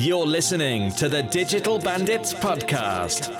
You're listening to the Digital Bandits Podcast.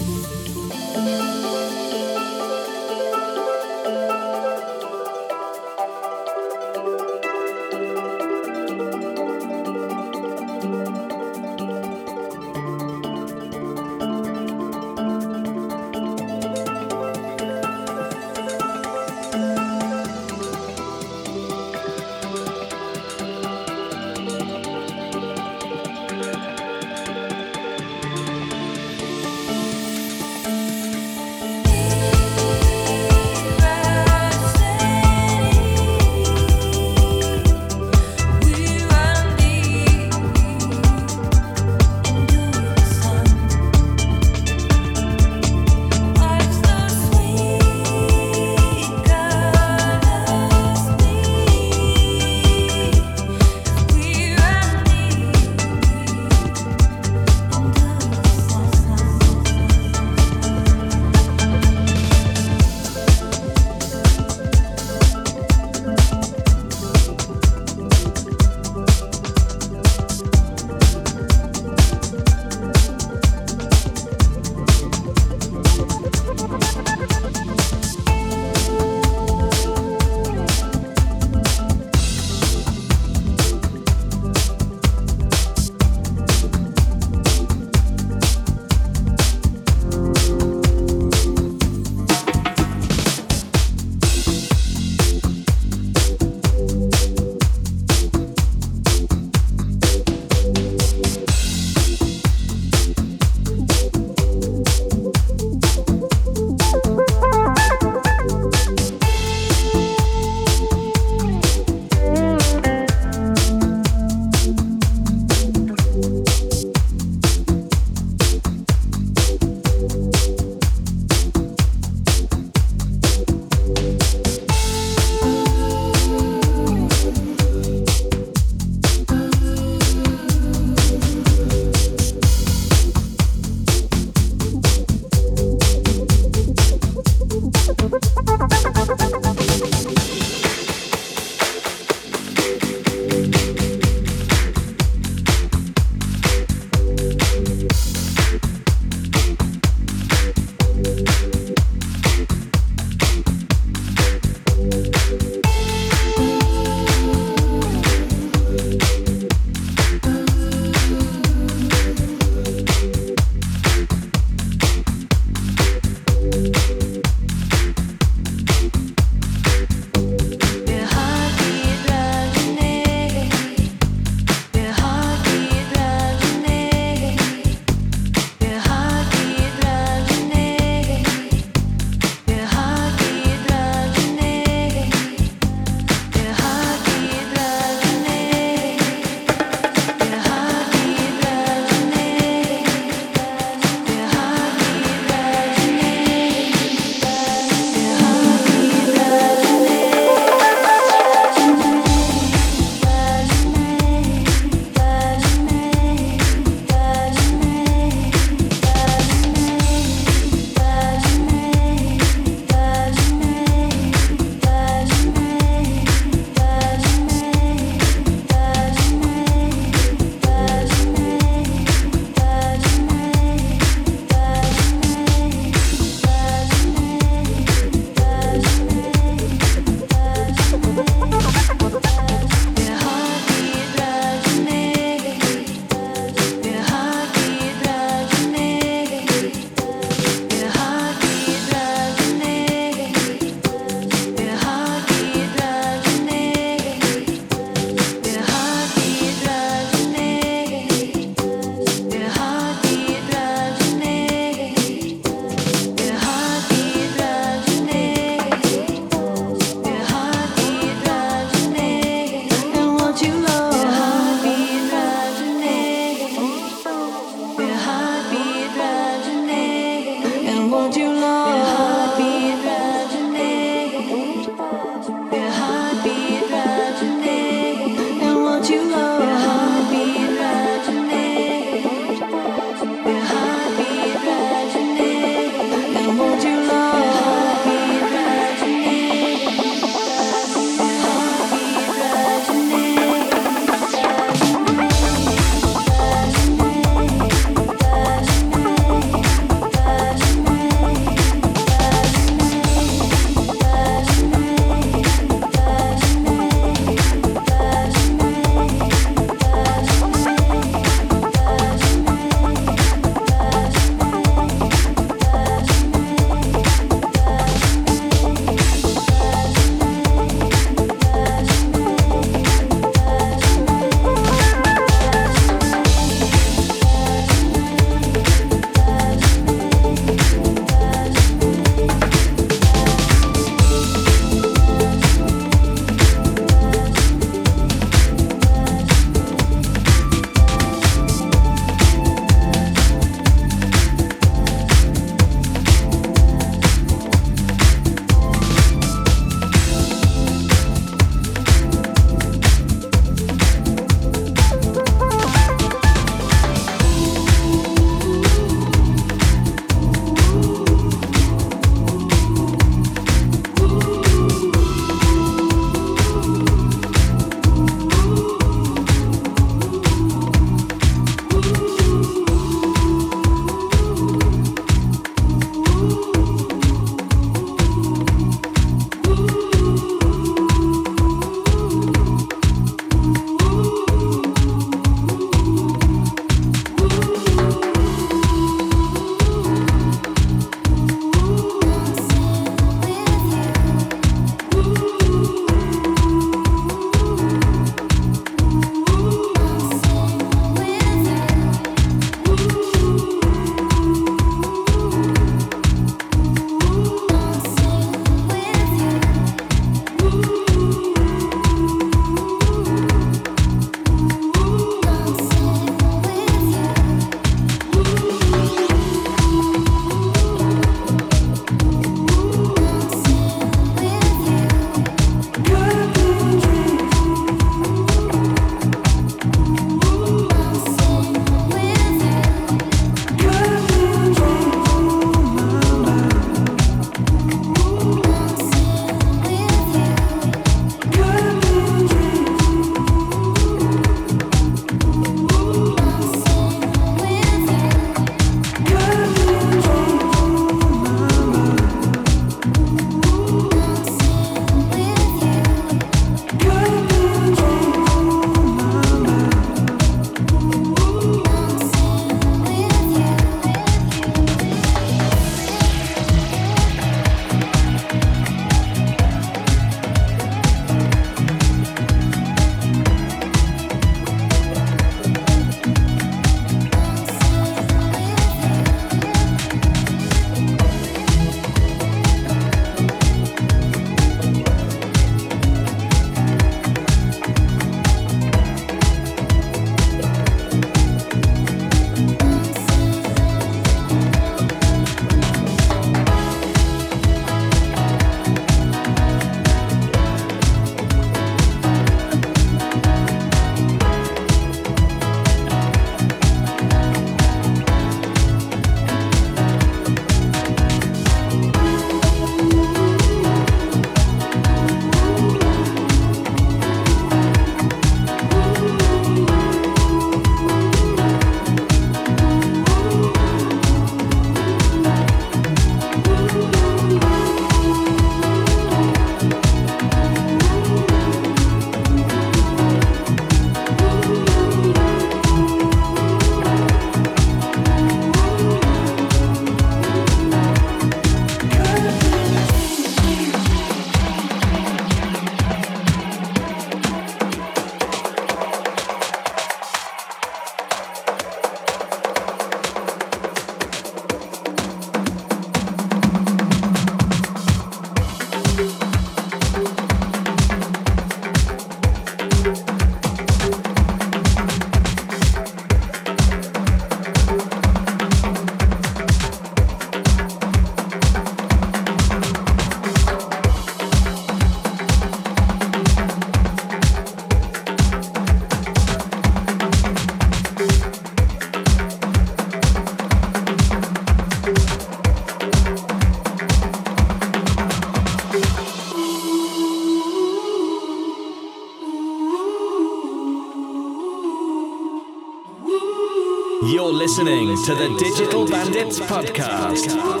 To the Digital Bandits Podcast.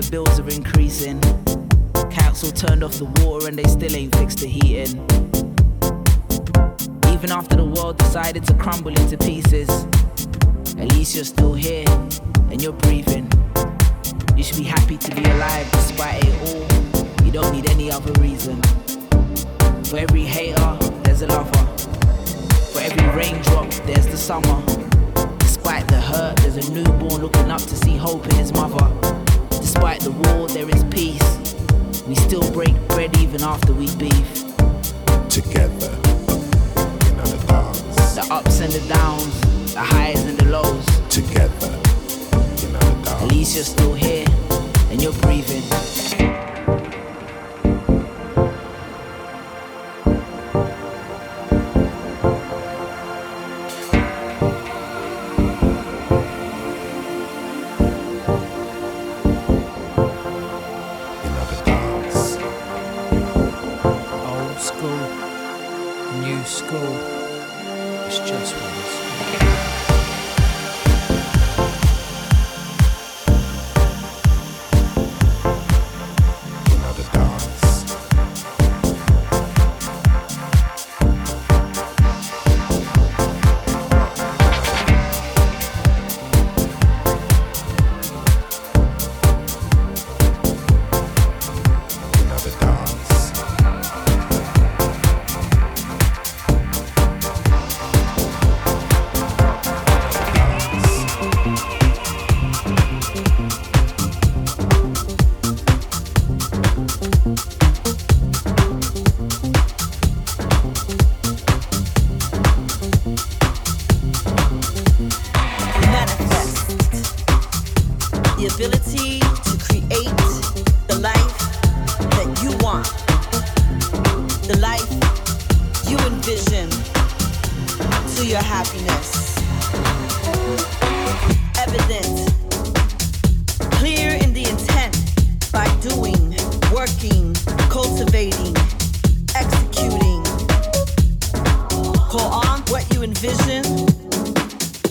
the bills are increasing. Council turned off the water and they still ain't fixed the heating. Even after the world decided to crumble into pieces, at least you're still here and you're breathing. You should be happy to be alive despite it all. You don't need any other reason. For every hater, there's a lover. For every raindrop, there's the summer. Despite the hurt, there's a newborn looking up to see hope in his mother. Despite the war, there is peace. We still break bread even after we beef. Together, in other dance. The ups and the downs, the highs and the lows. Together, in other dance. At least you're still here, and you're breathing.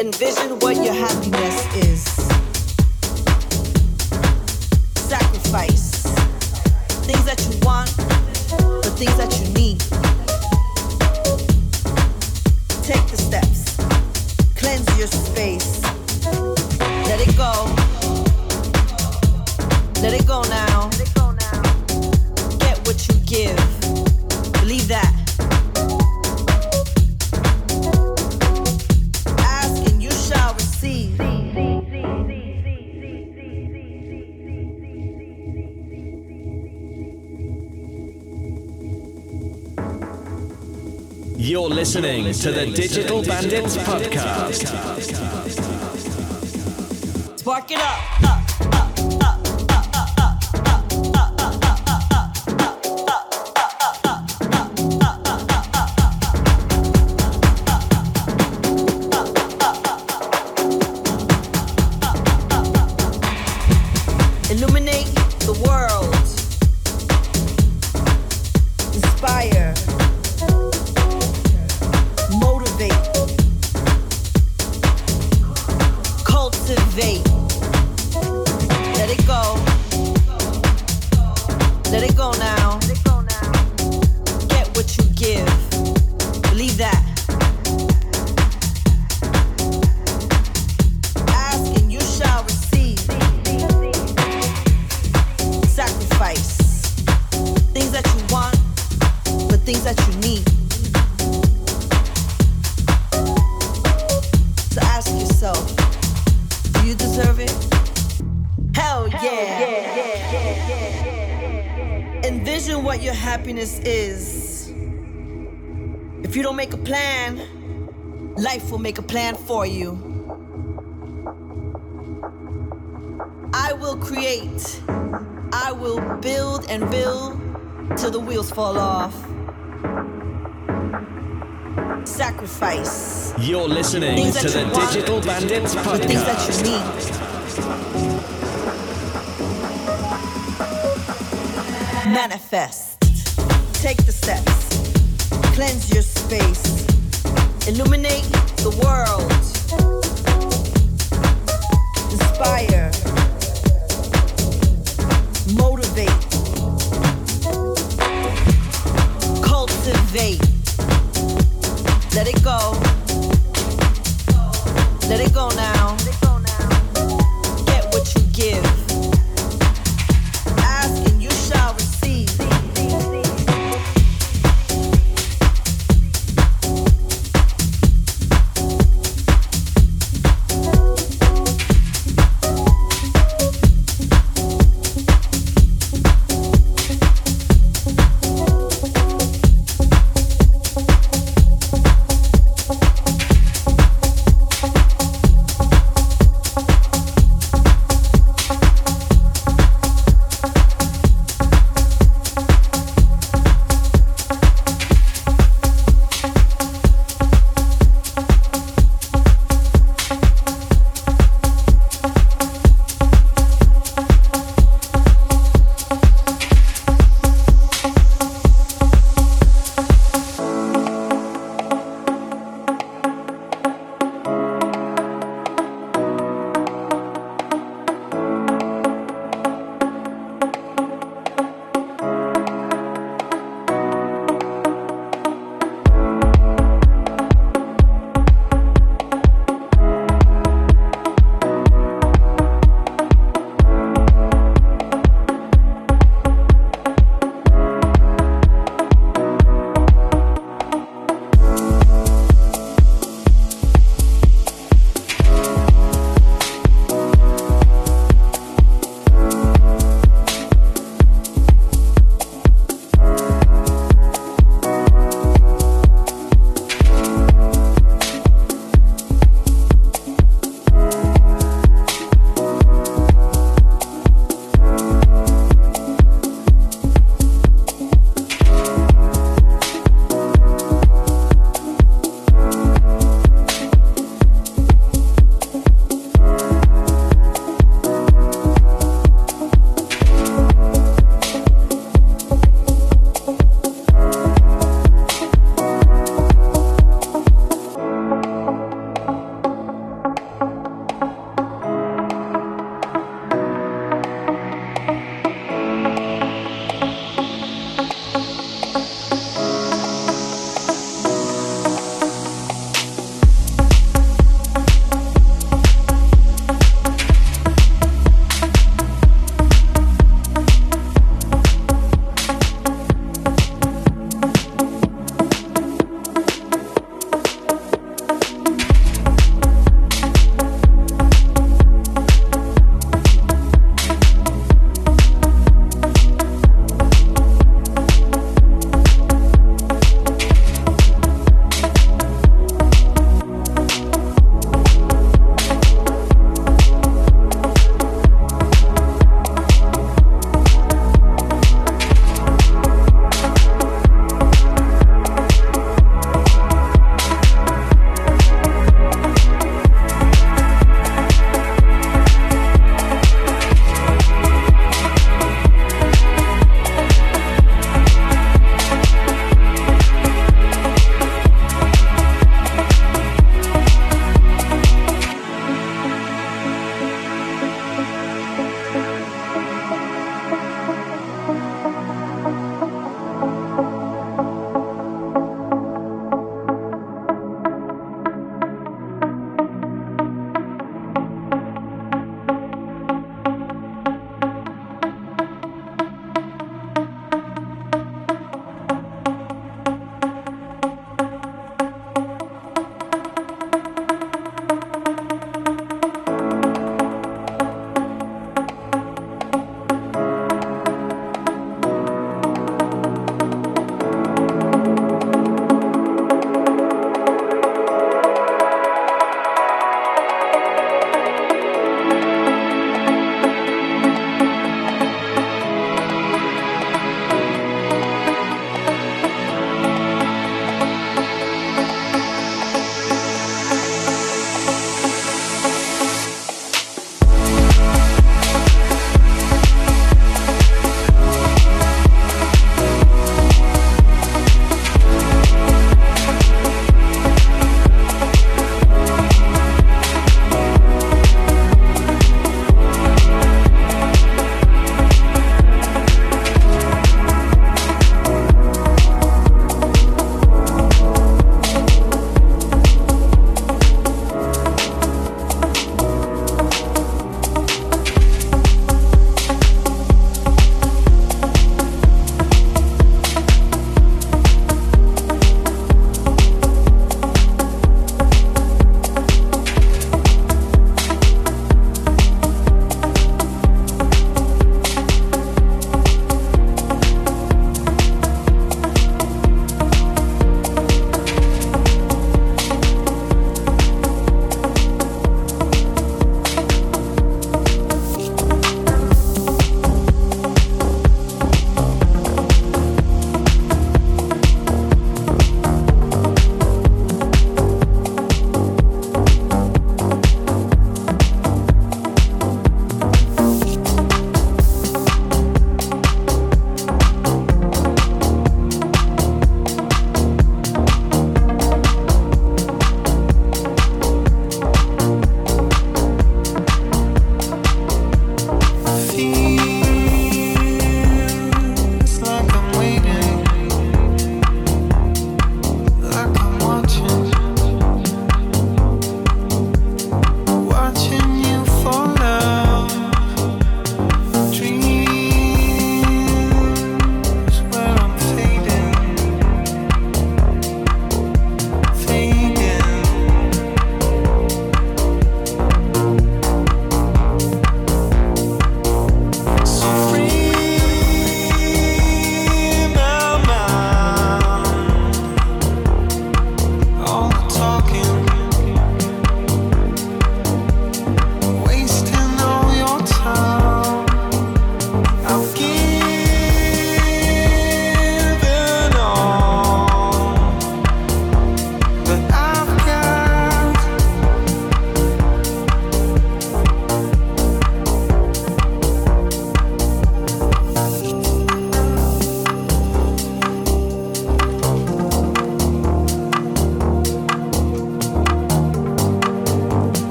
Envision what your happiness is. Sacrifice things that you want, things that you need. Take the steps, cleanse your space. Let it go. Let it go now. Get what you give. Believe that. You're listening to the Digital Bandits Podcast. I will create. I will build and build till the wheels fall off. Sacrifice You're listening Things to the want. Digital Bandits the things that Podcast. you need. Manifest. Take the steps. Cleanse your space. Illuminate the world. Inspire. Cultivate. Let it go. Let it go now.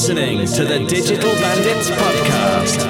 Listening to the Digital Bandits Podcast.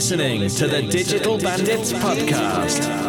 Listening to the Digital Bandits Podcast.